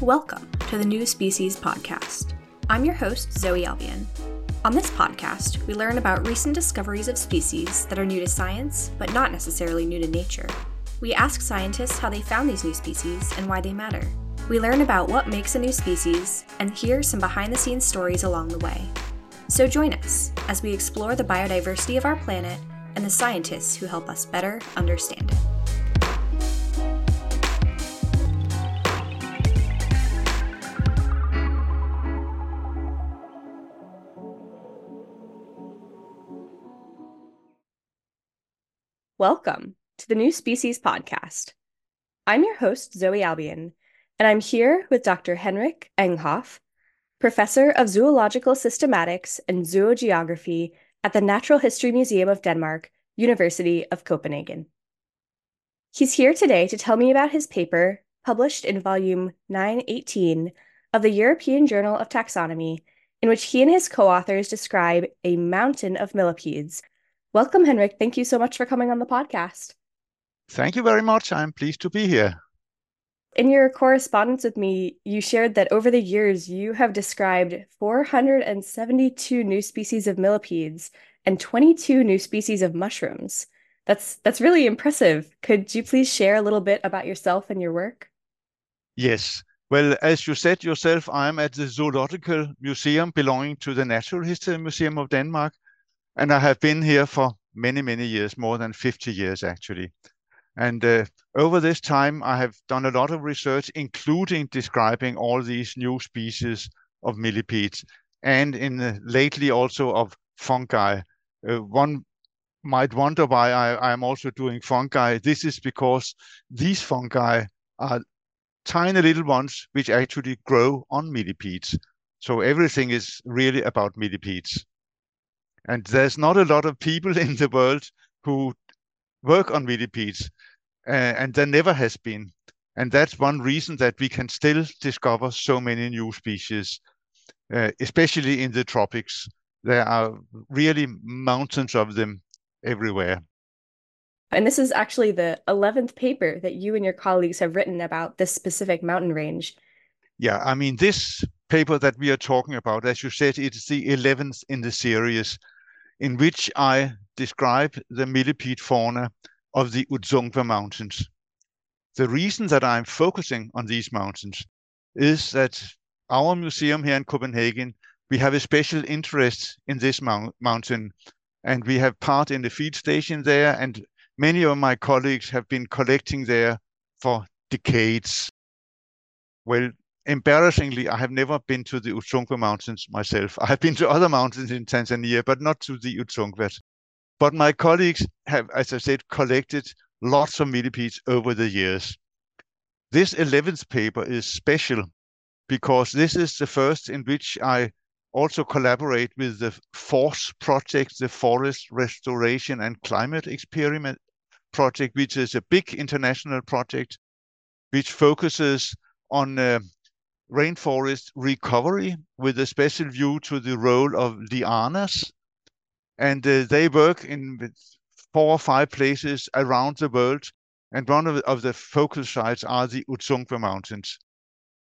Welcome to the New Species Podcast. I'm your host, Zoe Albion. On this podcast, we learn about recent discoveries of species that are new to science, but not necessarily new to nature. We ask scientists how they found these new species and why they matter. We learn about what makes a new species and hear some behind the scenes stories along the way. So join us as we explore the biodiversity of our planet and the scientists who help us better understand it. Welcome to the New Species Podcast. I'm your host, Zoe Albion, and I'm here with Dr. Henrik Enghoff, Professor of Zoological Systematics and Zoogeography at the Natural History Museum of Denmark, University of Copenhagen. He's here today to tell me about his paper published in volume 918 of the European Journal of Taxonomy, in which he and his co authors describe a mountain of millipedes Welcome, Henrik. Thank you so much for coming on the podcast. Thank you very much. I'm pleased to be here. In your correspondence with me, you shared that over the years you have described 472 new species of millipedes and 22 new species of mushrooms. That's that's really impressive. Could you please share a little bit about yourself and your work? Yes. Well, as you said yourself, I'm at the Zoological Museum belonging to the Natural History Museum of Denmark, and I have been here for many, many years, more than 50 years actually. And uh, over this time, I have done a lot of research, including describing all these new species of millipedes, and in lately also of fungi. Uh, one might wonder why I, am also doing fungi. This is because these fungi are tiny little ones which actually grow on millipedes. So everything is really about millipedes. And there's not a lot of people in the world who work on millipedes, uh, and there never has been. And that's one reason that we can still discover so many new species, uh, especially in the tropics. There are really mountains of them everywhere. And this is actually the 11th paper that you and your colleagues have written about this specific mountain range. Yeah, I mean, this paper that we are talking about, as you said, it's the 11th in the series in which I describe the millipede fauna of the Udzungwa Mountains. The reason that I'm focusing on these mountains is that our museum here in Copenhagen, we have a special interest in this mount mountain, and we have part in the feed station there, and many of my colleagues have been collecting there for decades. Well, embarrassingly, I have never been to the Udzungwa Mountains myself. I have been to other mountains in Tanzania, but not to the Udzungwa. But my colleagues have, as I said, collected lots of millipedes over the years. This 11th paper is special because this is the first in which I also collaborate with the FORCE project, the Forest Restoration and Climate Experiment project, which is a big international project which focuses on uh, rainforest recovery with a special view to the role of lianas. And uh, they work in four or five places around the world. And one of, of the focal sites are the Udzungwa Mountains.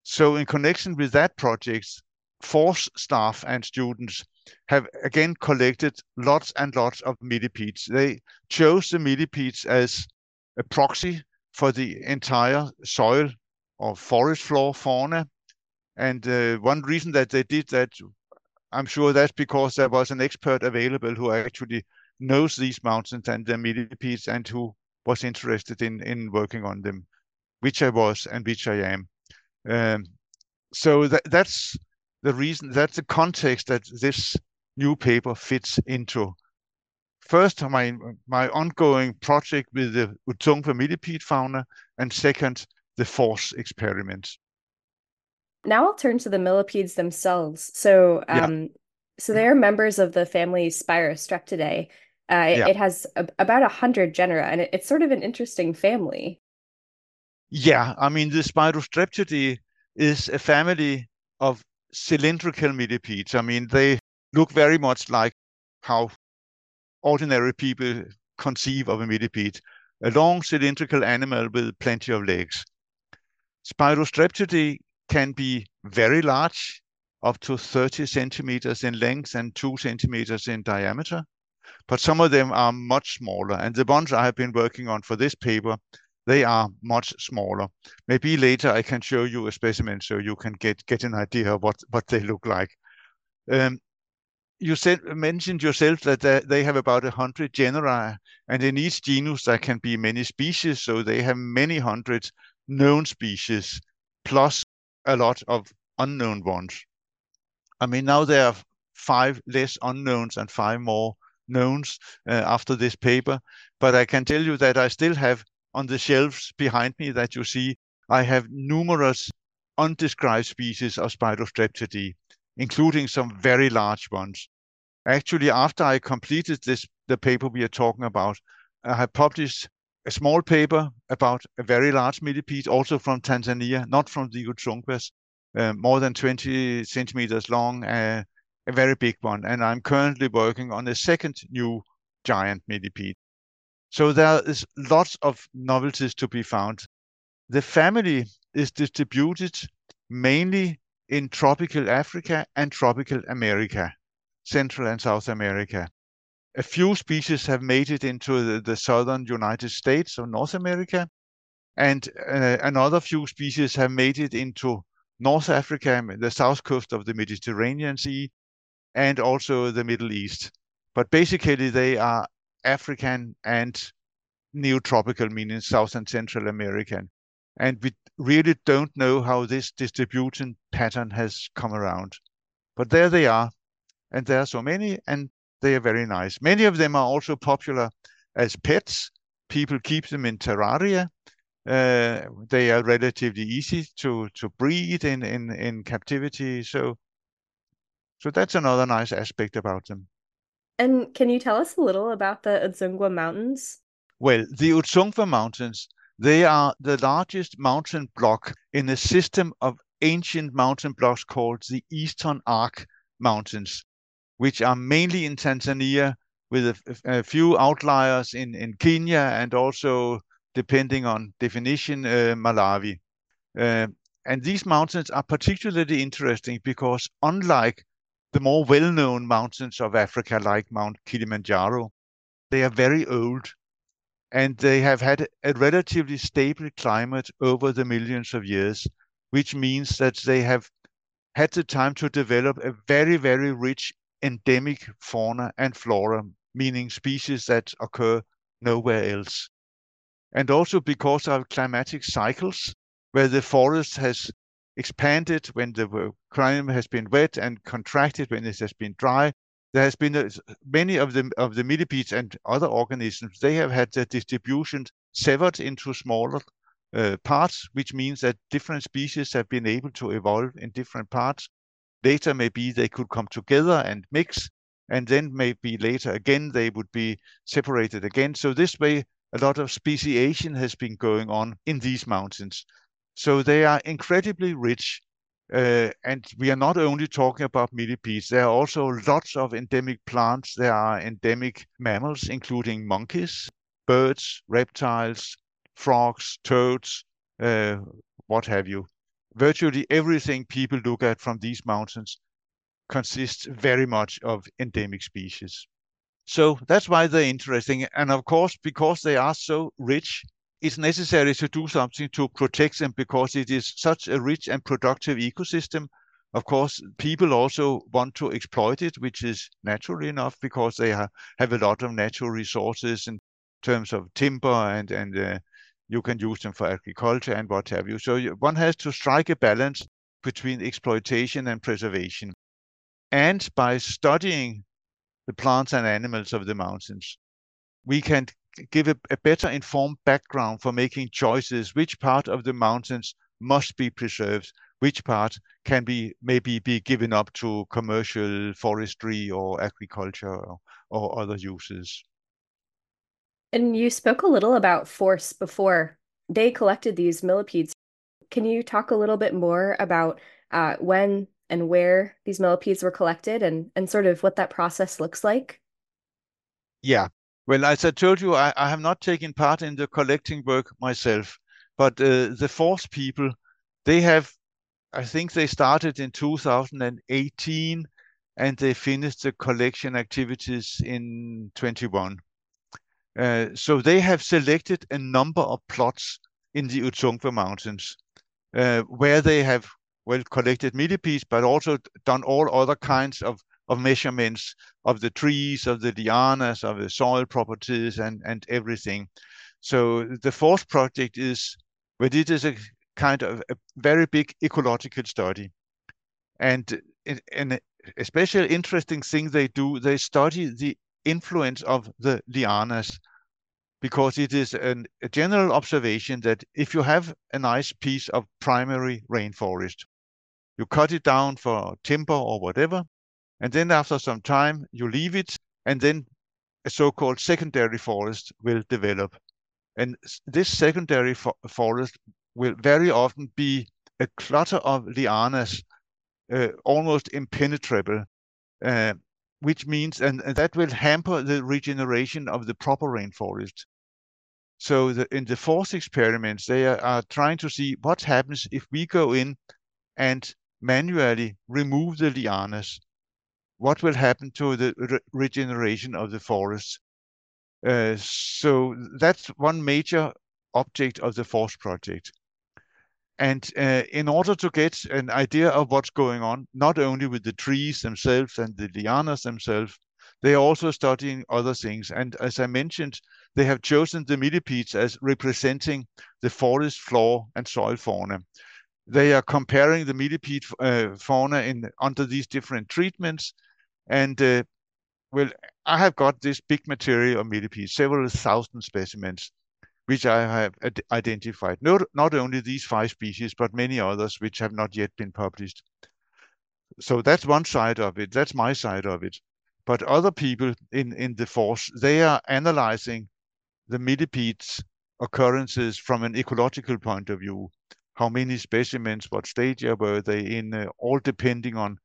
So in connection with that project, FORCE staff and students have again collected lots and lots of millipedes. They chose the millipedes as a proxy for the entire soil or forest floor fauna and uh, one reason that they did that, I'm sure that's because there was an expert available who actually knows these mountains and the millipedes and who was interested in, in working on them, which I was and which I am. Um, so that, that's the reason, that's the context that this new paper fits into. First, my, my ongoing project with the Udzungwa millipede fauna, and second, the FORCE experiments now I'll turn to the millipedes themselves. So, um, yeah. so they are members of the family Spirostreptidae. Uh, yeah. It has a, about a hundred genera, and it, it's sort of an interesting family. Yeah, I mean the Spirostreptidae is a family of cylindrical millipedes. I mean they look very much like how ordinary people conceive of a millipede, a long cylindrical animal with plenty of legs. Spirostreptidae can be very large, up to 30 centimeters in length and 2 centimeters in diameter. But some of them are much smaller. And the ones I have been working on for this paper, they are much smaller. Maybe later I can show you a specimen so you can get, get an idea of what, what they look like. Um, you said mentioned yourself that they have about a hundred genera, and in each genus there can be many species. So they have many hundreds known species, plus a lot of unknown ones. I mean, now there are five less unknowns and five more knowns uh, after this paper. But I can tell you that I still have on the shelves behind me that you see, I have numerous undescribed species of Spirostreptidae, including some very large ones. Actually, after I completed this, the paper we are talking about, I have published a small paper about a very large millipede, also from Tanzania, not from the Udzungwas, uh, more than 20 centimeters long, uh, a very big one. And I'm currently working on a second new giant millipede. So there is lots of novelties to be found. The family is distributed mainly in tropical Africa and tropical America. Central and South America. A few species have made it into the, the southern United States or North America, and uh, another few species have made it into North Africa, the south coast of the Mediterranean Sea, and also the Middle East. But basically, they are African and neotropical, meaning South and Central American. And we really don't know how this distribution pattern has come around. But there they are and there are so many, and they are very nice. Many of them are also popular as pets. People keep them in terraria. Uh, they are relatively easy to to breed in in in captivity. So so that's another nice aspect about them. And can you tell us a little about the Udzungwa Mountains? Well, the Udzungwa Mountains, they are the largest mountain block in a system of ancient mountain blocks called the Eastern Arc Mountains which are mainly in Tanzania, with a, a few outliers in, in Kenya and also, depending on definition, uh, Malawi. Uh, and these mountains are particularly interesting because, unlike the more well known mountains of Africa, like Mount Kilimanjaro, they are very old and they have had a relatively stable climate over the millions of years, which means that they have had the time to develop a very, very rich endemic fauna and flora, meaning species that occur nowhere else. And also because of climatic cycles, where the forest has expanded when the climate has been wet and contracted when it has been dry. There has been a, many of the of the millipedes and other organisms. They have had their distribution severed into smaller uh, parts, which means that different species have been able to evolve in different parts Later, maybe they could come together and mix, and then maybe later again they would be separated again. So this way, a lot of speciation has been going on in these mountains. So they are incredibly rich. Uh, and we are not only talking about millipedes, there are also lots of endemic plants. There are endemic mammals, including monkeys, birds, reptiles, frogs, toads, uh, what have you virtually everything people look at from these mountains consists very much of endemic species. So that's why they're interesting. And of course, because they are so rich, it's necessary to do something to protect them because it is such a rich and productive ecosystem. Of course, people also want to exploit it, which is naturally enough because they ha- have a lot of natural resources in terms of timber and, and uh, you can use them for agriculture and what have you. So one has to strike a balance between exploitation and preservation. And by studying the plants and animals of the mountains, we can give a, a better informed background for making choices which part of the mountains must be preserved, which part can be maybe be given up to commercial forestry or agriculture or, or other uses. And you spoke a little about FORCE before. They collected these millipedes. Can you talk a little bit more about uh, when and where these millipedes were collected and, and sort of what that process looks like? Yeah. Well, as I told you, I, I have not taken part in the collecting work myself, but uh, the FORCE people, they have I think they started in 2018 and they finished the collection activities in 21. Uh, so they have selected a number of plots in the Udzungwa Mountains uh, where they have well collected millipedes, but also done all other kinds of, of measurements of the trees, of the lianas, of the soil properties, and, and everything. So the FORCE project is, but it is a kind of a very big ecological study. And, an especially interesting thing they do, they study the influence of the lianas because it is an, a general observation that if you have a nice piece of primary rainforest, you cut it down for timber or whatever, and then after some time you leave it, and then a so-called secondary forest will develop. And this secondary fo forest will very often be a clutter of lianas, uh, almost impenetrable, uh, which means, and, and, that will hamper the regeneration of the proper rainforest. So the, in the FORCE experiments, they are, are trying to see what happens if we go in and manually remove the lianas. What will happen to the re regeneration of the forest? Uh, so that's one major object of the FORCE project. And uh, in order to get an idea of what's going on, not only with the trees themselves and the lianas themselves, they are also studying other things. And as I mentioned, they have chosen the millipedes as representing the forest floor and soil fauna. They are comparing the millipede uh, fauna in under these different treatments. And uh, well, I have got this big material of millipedes, several thousand specimens, which I have identified. Not, not only these five species, but many others which have not yet been published. So that's one side of it. That's my side of it. But other people in, in the FORCE, they are analyzing the millipedes occurrences from an ecological point of view. How many specimens, what stage were they in, uh, all depending on,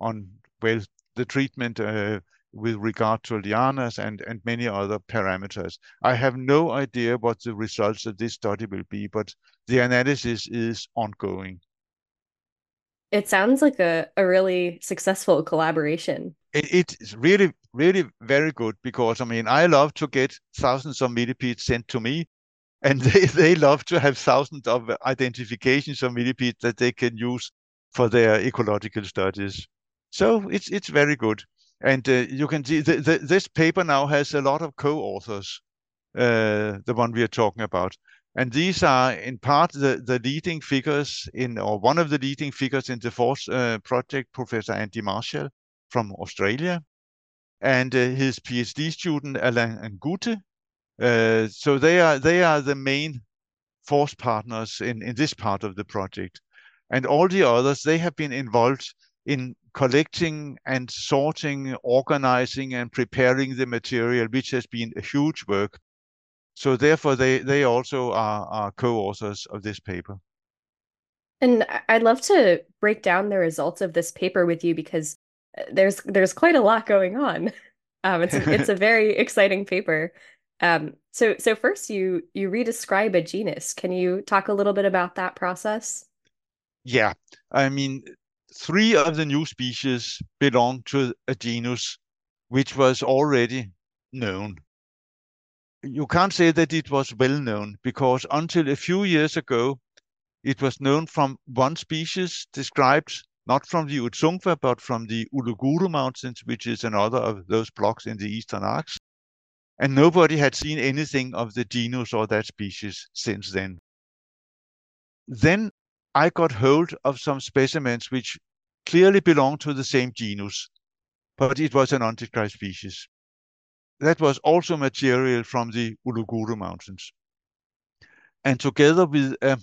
on well, the treatment uh, with regard to lianas and, and many other parameters. I have no idea what the results of this study will be, but the analysis is ongoing. It sounds like a, a really successful collaboration. It, it's really really very good because I mean I love to get thousands of millipedes sent to me, and they, they love to have thousands of identifications of millipedes that they can use for their ecological studies. So it's it's very good, and uh, you can see the, the, this paper now has a lot of co-authors, uh, the one we are talking about. And these are in part the, the leading figures in, or one of the leading figures in the FORCE uh, project, Professor Andy Marshall from Australia and uh, his PhD student Alain Ngute. Uh, so they are they are the main FORCE partners in in this part of the project, and all the others they have been involved in collecting and sorting, organizing, and preparing the material, which has been a huge work. So therefore, they they also are, are co-authors of this paper. And I'd love to break down the results of this paper with you because there's there's quite a lot going on. Um, it's a, it's a very exciting paper. Um, so so first you you redescribe a genus. Can you talk a little bit about that process? Yeah, I mean, three of the new species belong to a genus which was already known. You can't say that it was well known because until a few years ago, it was known from one species described not from the Udzungwa, but from the Uluguru Mountains, which is another of those blocks in the Eastern Arcs. And nobody had seen anything of the genus or that species since then. Then I got hold of some specimens which clearly belonged to the same genus, but it was an undescribed species. That was also material from the Uluguru Mountains. And together with a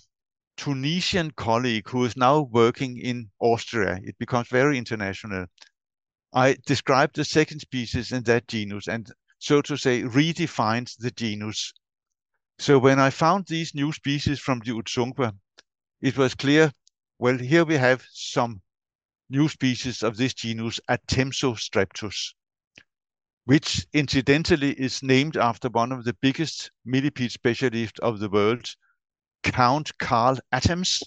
Tunisian colleague who is now working in Austria. It becomes very international. I described the second species in that genus and, so to say, redefined the genus. So when I found these new species from the Udzungwa, it was clear, well, here we have some new species of this genus, Attemsostreptus, which incidentally is named after one of the biggest millipede specialists of the world, Count Karl Attems,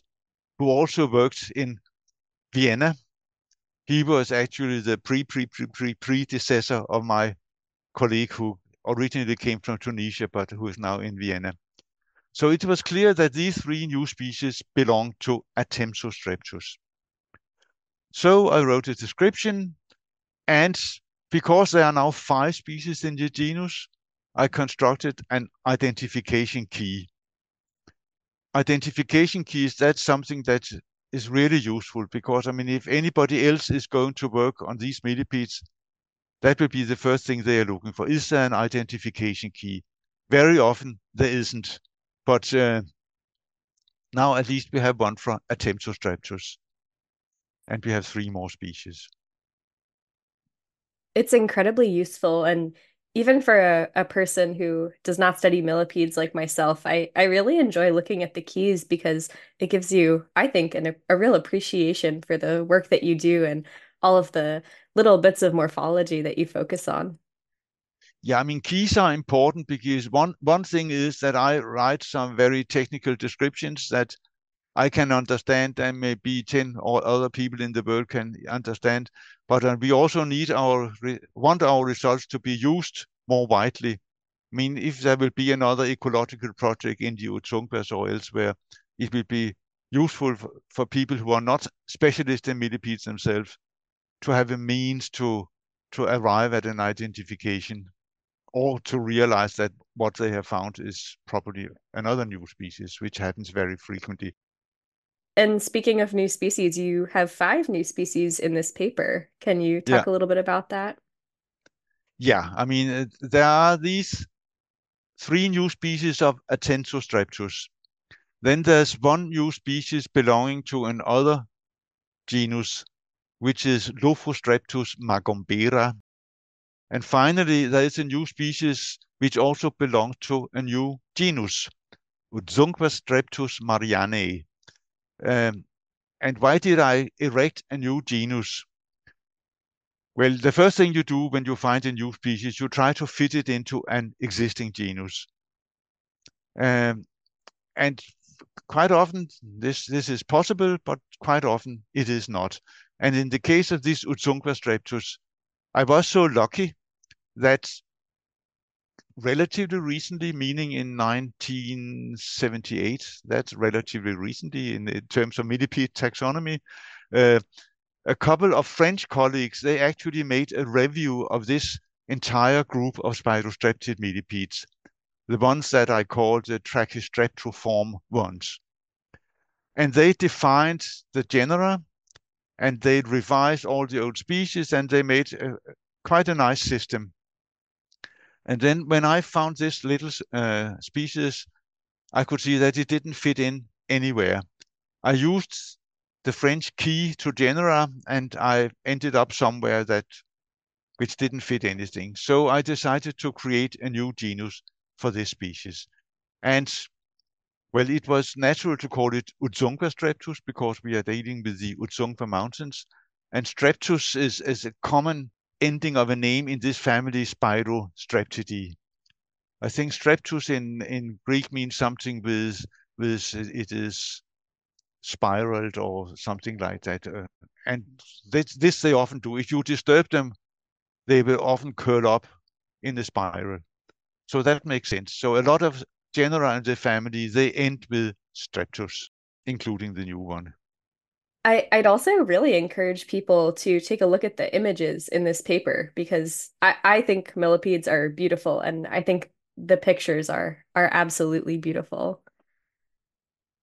who also worked in Vienna. He was actually the pre pre pre pre predecessor of my colleague who originally came from Tunisia but who is now in Vienna. So it was clear that these three new species belonged to Attemsostreptus. So I wrote a description, and because there are now five species in the genus, I constructed an identification key. Identification keys, that's something that is really useful because, I mean, if anybody else is going to work on these millipedes, that will be the first thing they are looking for. Is there an identification key? Very often there isn't, but uh, now at least we have one for Attemsostreptus, and we have three more species. It's incredibly useful, and even for a, a person who does not study millipedes like myself, I, I really enjoy looking at the keys because it gives you, I think, an, a real appreciation for the work that you do and all of the little bits of morphology that you focus on. Yeah, I mean, keys are important because one, one thing is that I write some very technical descriptions that I can understand and maybe 10 or other people in the world can understand. But uh, we also need our, want our results to be used more widely. I mean, if there will be another ecological project in the Udzungwas or elsewhere, it will be useful for, for people who are not specialists in millipedes themselves to have a means to to arrive at an identification or to realize that what they have found is probably another new species, which happens very frequently. And speaking of new species, you have five new species in this paper. Can you talk yeah. a little bit about that? Yeah, I mean, uh, there are these three new species of Attemsostreptus. Then there's one new species belonging to another genus, which is Lophostreptus magombera. And finally, there is a new species which also belongs to a new genus, Udzungwastreptus marianae. Um, and why did I erect a new genus? Well, the first thing you do when you find a new species, you try to fit it into an existing genus. Um, and quite often this, this is possible, but quite often it is not. And in the case of this Udzungwastreptus, I was so lucky that relatively recently, meaning in 1978, that's relatively recently in, in terms of millipede taxonomy, uh, a couple of French colleagues, they actually made a review of this entire group of spirostreptid millipedes, the ones that I call the trachystreptoform ones. And they defined the genera and they revised all the old species and they made a, quite a nice system and then when I found this little uh, species, I could see that it didn't fit in anywhere. I used the French key to genera and I ended up somewhere that which didn't fit anything. So I decided to create a new genus for this species. And well, it was natural to call it Udzungwastreptus because we are dealing with the Udzungwa Mountains. And streptus is, is a common ending of a name in this family, Spirostreptidae. I think streptus in, in Greek means something with, with it is spiraled or something like that. Uh, and this, this they often do. If you disturb them, they will often curl up in the spiral. So that makes sense. So a lot of genera in the family, they end with streptus, including the new one. I, I'd also really encourage people to take a look at the images in this paper because I, I think millipedes are beautiful and I think the pictures are are absolutely beautiful.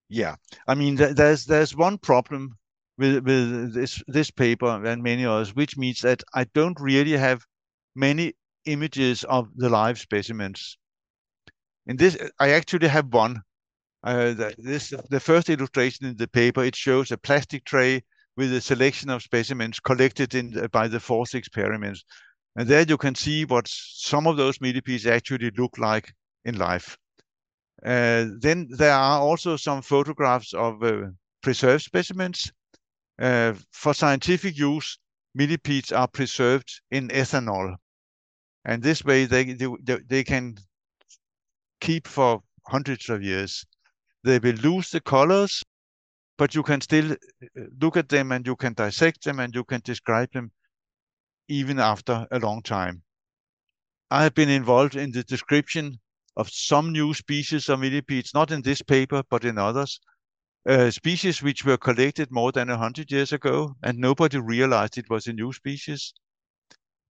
Yeah, I mean, th there's there's one problem with with this this paper and many others, which means that I don't really have many images of the live specimens. In this, I actually have one, uh, this the first illustration in the paper. It shows a plastic tray with a selection of specimens collected in by the FORCE experiments, and there you can see what some of those millipedes actually look like in life. Uh, then there are also some photographs of uh, preserved specimens. Uh, for scientific use, millipedes are preserved in ethanol, and this way they they, they can keep for hundreds of years they will lose the colors but you can still look at them and you can dissect them and you can describe them even after a long time. I have been involved in the description of some new species of millipedes, not in this paper, but in others, uh, species which were collected more than 100 years ago, and nobody realized it was a new species.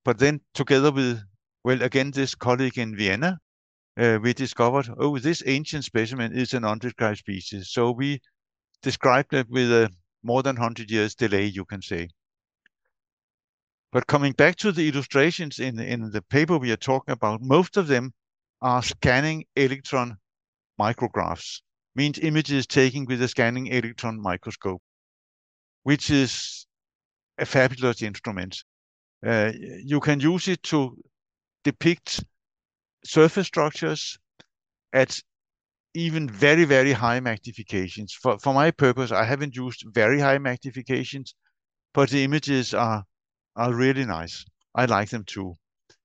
But then, together with, well, again, this colleague in Vienna, uh, we discovered, oh, this ancient specimen is an undescribed species. So we described it with a more than 100 years delay, you can say. But coming back to the illustrations in, in the paper we are talking about, most of them are scanning electron micrographs means images taken with a scanning electron microscope, which is a fabulous instrument. Uh, you can use it to depict surface structures at even very, very high magnifications. For, for my purpose, I haven't used very high magnifications, but the images are, are really nice. I like them too.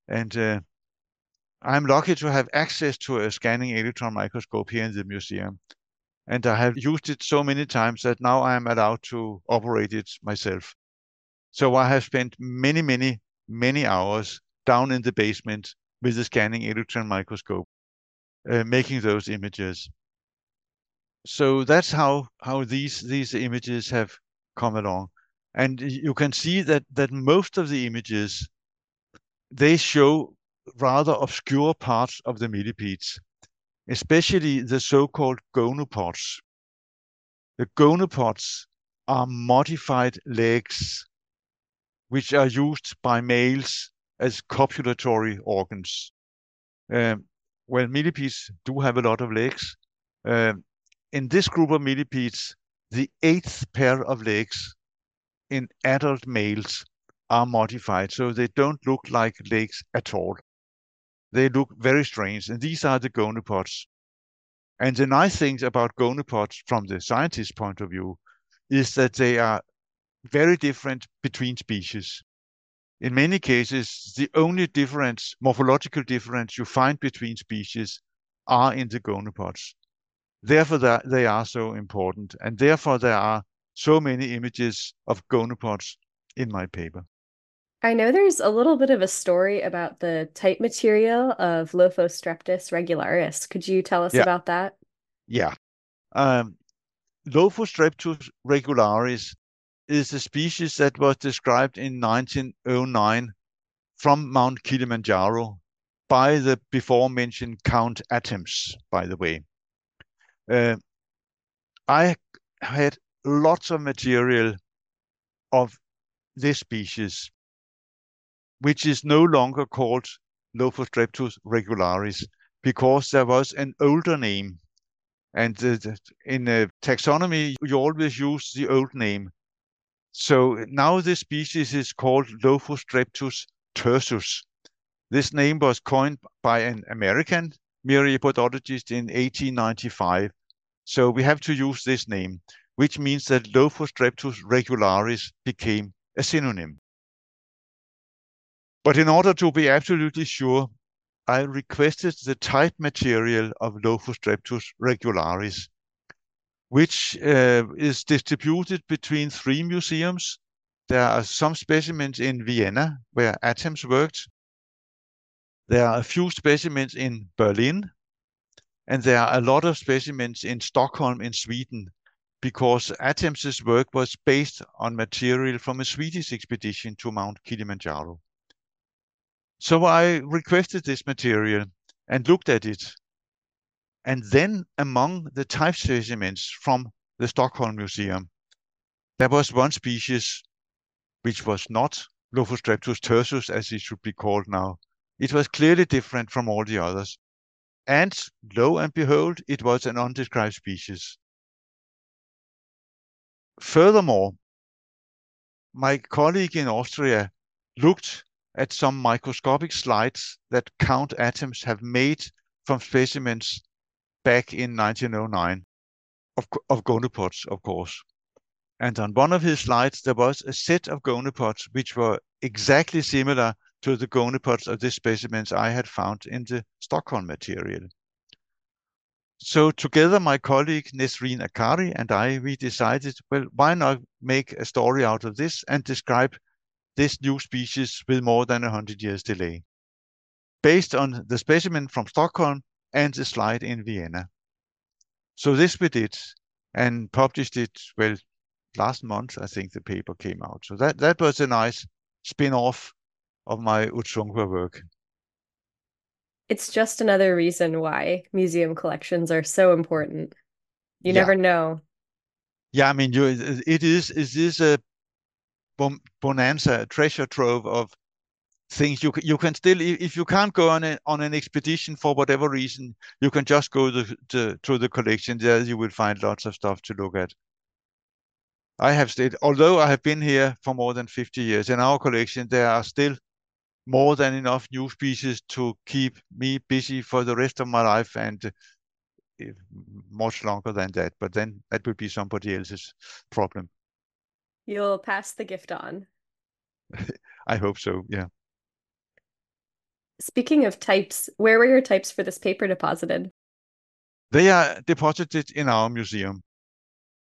And uh, I'm lucky to have access to a scanning electron microscope here in the museum. And I have used it so many times that now I am allowed to operate it myself. So I have spent many, many, many hours down in the basement with the scanning electron microscope, uh, making those images. So that's how, how these, these images have come along. And you can see that, that most of the images, they show rather obscure parts of the millipedes, especially the so-called gonopods. The gonopods are modified legs which are used by males as copulatory organs. Um, well, millipedes do have a lot of legs. Um, in this group of millipedes, the eighth pair of legs in adult males are modified, so they don't look like legs at all they look very strange. And these are the gonopods. And the nice things about gonopods from the scientist's point of view is that they are very different between species. In many cases, the only difference, morphological difference you find between species are in the gonopods. Therefore, they are so important. And therefore, there are so many images of gonopods in my paper. I know there's a little bit of a story about the type material of Lophostreptus regularis. Could you tell us yeah. about that? Yeah. Um, Lophostreptus regularis is a species that was described in 1909 from Mount Kilimanjaro by the before mentioned Count Attems, by the way. Uh, I had lots of material of this species which is no longer called Lophostreptus regularis because there was an older name. And in a taxonomy, you always use the old name. So now this species is called Lophostreptus tersus. This name was coined by an American myriapodologist in 1895. So we have to use this name, which means that Lophostreptus regularis became a synonym. But in order to be absolutely sure, I requested the type material of Lophostreptus regularis, which uh, is distributed between three museums. There are some specimens in Vienna where Attems worked. There are a few specimens in Berlin, and there are a lot of specimens in Stockholm in Sweden because Attems's work was based on material from a Swedish expedition to Mount Kilimanjaro. So I requested this material and looked at it. And then among the type specimens from the Stockholm Museum, there was one species which was not Lophostreptus tersus, as it should be called now. It was clearly different from all the others. And lo and behold, it was an undescribed species. Furthermore, my colleague in Austria looked at some microscopic slides that Count Attems have made from specimens back in 1909 of, of gonopods, of course. And on one of his slides, there was a set of gonopods which were exactly similar to the gonopods of the specimens I had found in the Stockholm material. so together, my colleague Nesrine Akkari and I, we decided, well, why not make a story out of this and describe this new species with more than 100 years delay, based on the specimen from Stockholm and the slide in Vienna. So this we did and published it, well, last month, I think the paper came out. So that, that was a nice spin-off of my Udzungwa work. It's just another reason why museum collections are so important. You yeah. never know. Yeah, I mean, you, it is it is a bonanza, a treasure trove of things you can, you can still if you can't go on a, on an expedition for whatever reason you can just go the, to, to the collection. There you will find lots of stuff to look at. I have stayed although i have been here for more than 50 years in our collection there are still more than enough new species to keep me busy for the rest of my life and uh, much longer than that but then that would be somebody else's problem. You'll pass the gift on. I hope so yeah Speaking of types, where were your types for this paper deposited? They are deposited in our museum.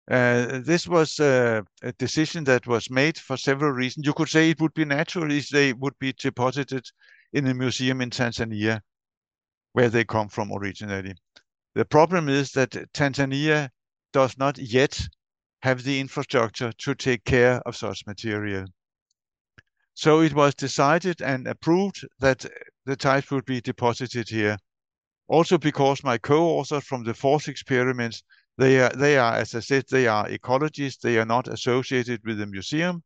Uh, this was uh, a decision that was made for several reasons. You could say it would be natural if they would be deposited in a museum in Tanzania, where they come from originally. The problem is that Tanzania does not yet have the infrastructure to take care of such material. So it was decided and approved that the types would be deposited here. Also because my co-authors from the FORCE experiments, they are, they are, as I said, they are ecologists. They are not associated with the museum.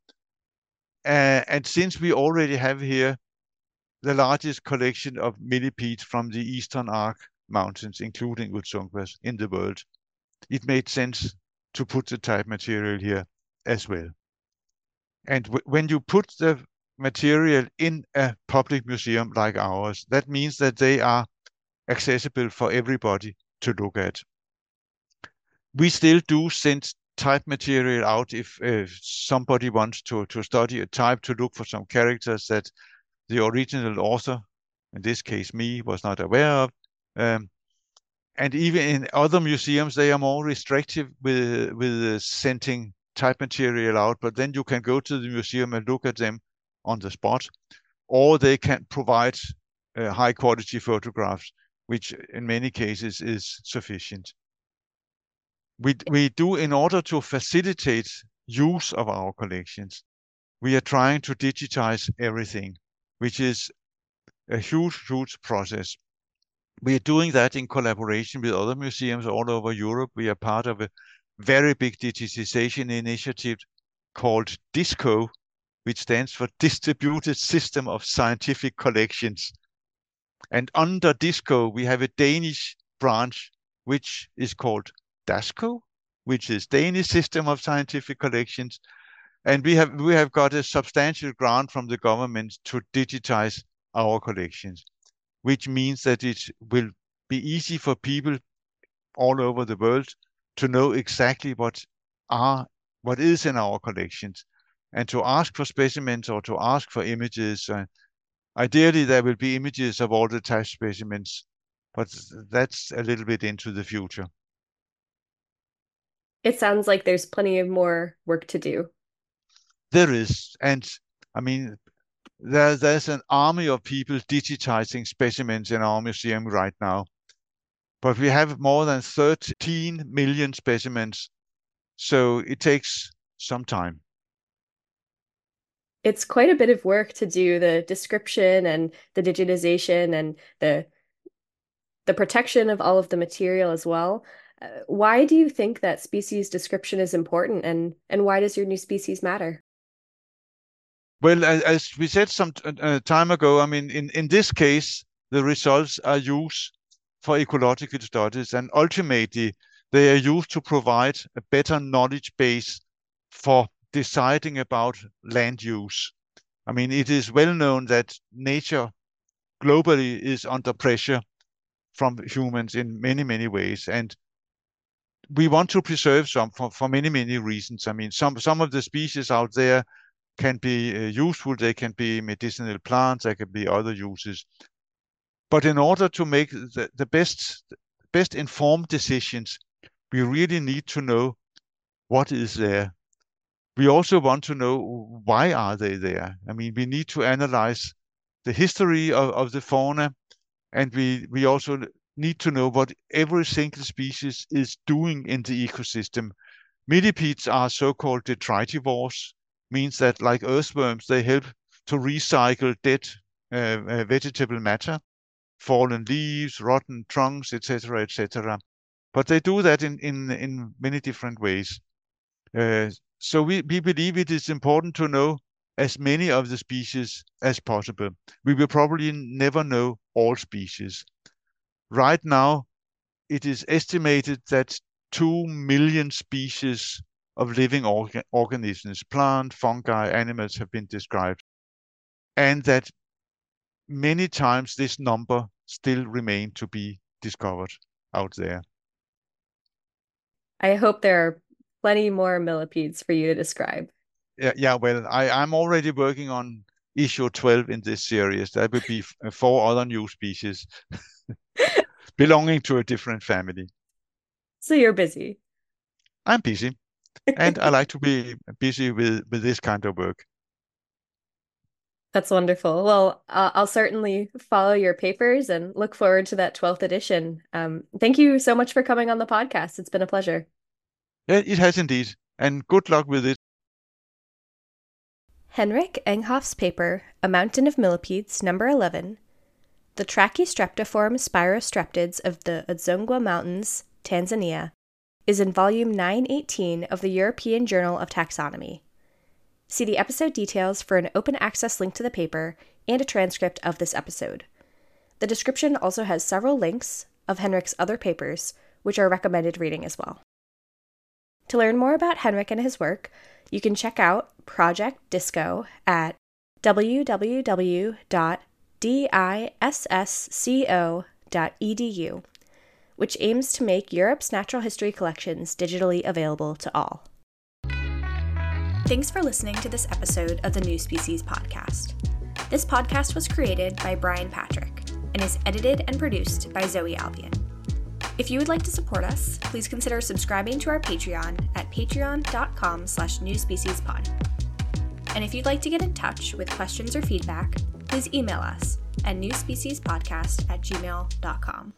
Uh, and since we already have here the largest collection of millipedes from the Eastern Arc Mountains, including Udzungwas, in the world, it made sense to put the type material here as well. And when you put the material in a public museum like ours. That means that they are accessible for everybody to look at. We still do send type material out if, if somebody wants to, to study a type to look for some characters that the original author, in this case me, was not aware of. Um, and even in other museums, they are more restrictive with, with sending type material out, but then you can go to the museum and look at them on the spot, or they can provide uh, high quality photographs, which in many cases is sufficient. We, we do, in order to facilitate use of our collections, we are trying to digitize everything, which is a huge, huge process. We are doing that in collaboration with other museums all over Europe. We are part of a very big digitization initiative called DiSSCo, which stands for Distributed System of Scientific Collections. And under DiSSCo, we have a Danish branch, which is called DaSSCo, which is Danish System of Scientific Collections. And we have, we have got a substantial grant from the government to digitize our collections, which means that it will be easy for people all over the world to know exactly what are what is in our collections and to ask for specimens or to ask for images. Uh, ideally, there will be images of all the type specimens, but that's a little bit into the future. It sounds like there's plenty of more work to do. There is. And I mean, there, there's an army of people digitizing specimens in our museum right now. But we have more than 13 million specimens. So it takes some time it's quite a bit of work to do the description and the digitization and the the protection of all of the material as well. Uh, why do you think that species description is important and and why does your new species matter? Well, as we said some uh, time ago, I mean, in, in this case, the results are used for ecological studies, and ultimately, they are used to provide a better knowledge base for deciding about land use. I mean, it is well known that nature globally is under pressure from humans in many, many ways. And we want to preserve some for, for many, many reasons. I mean, some, some of the species out there can be uh, useful. They can be medicinal plants. There can be other uses. But in order to make the, the best best informed decisions, we really need to know what is there. We also want to know why are they there. I mean, we need to analyze the history of, of the fauna, and we, we also need to know what every single species is doing in the ecosystem. Millipedes are so-called detritivores, means that like earthworms, they help to recycle dead uh, uh, vegetable matter, fallen leaves, rotten trunks, etc., etc. But they do that in, in, in many different ways. Uh, so we, we believe it is important to know as many of the species as possible. We will probably never know all species. Right now, it is estimated that 2 million species of living orga organisms, plant, fungi, animals have been described. And that many times this number still remain to be discovered out there. I hope there are plenty more millipedes for you to describe. Yeah, yeah. Well, I, I'm already working on issue 12 in this series. That would be uh, four other new species belonging to a different family. So you're busy. I'm busy. and I like to be busy with, with this kind of work. That's wonderful. Well, uh, I'll certainly follow your papers and look forward to that 12th edition. Um, thank you so much for coming on the podcast. It's been a pleasure. It has indeed. And good luck with it. Henrik Enghoff's paper, A Mountain of Millipedes, number 11, The Trachystreptoform Spirostreptids of the Udzungwa Mountains, Tanzania, is in volume 918 of the European Journal of Taxonomy. See the episode details for an open access link to the paper and a transcript of this episode. The description also has several links of Henrik's other papers, which are recommended reading as well. To learn more about Henrik and his work, you can check out Project DiSSCo at www.dissco.edu, which aims to make Europe's natural history collections digitally available to all. Thanks for listening to this episode of the New Species Podcast. This podcast was created by Brian Patrick and is edited and produced by Zoe Albion. If you would like to support us, please consider subscribing to our Patreon at patreon.com slash newspeciespod. And if you'd like to get in touch with questions or feedback, please email us at newspeciespodcast at gmail.com.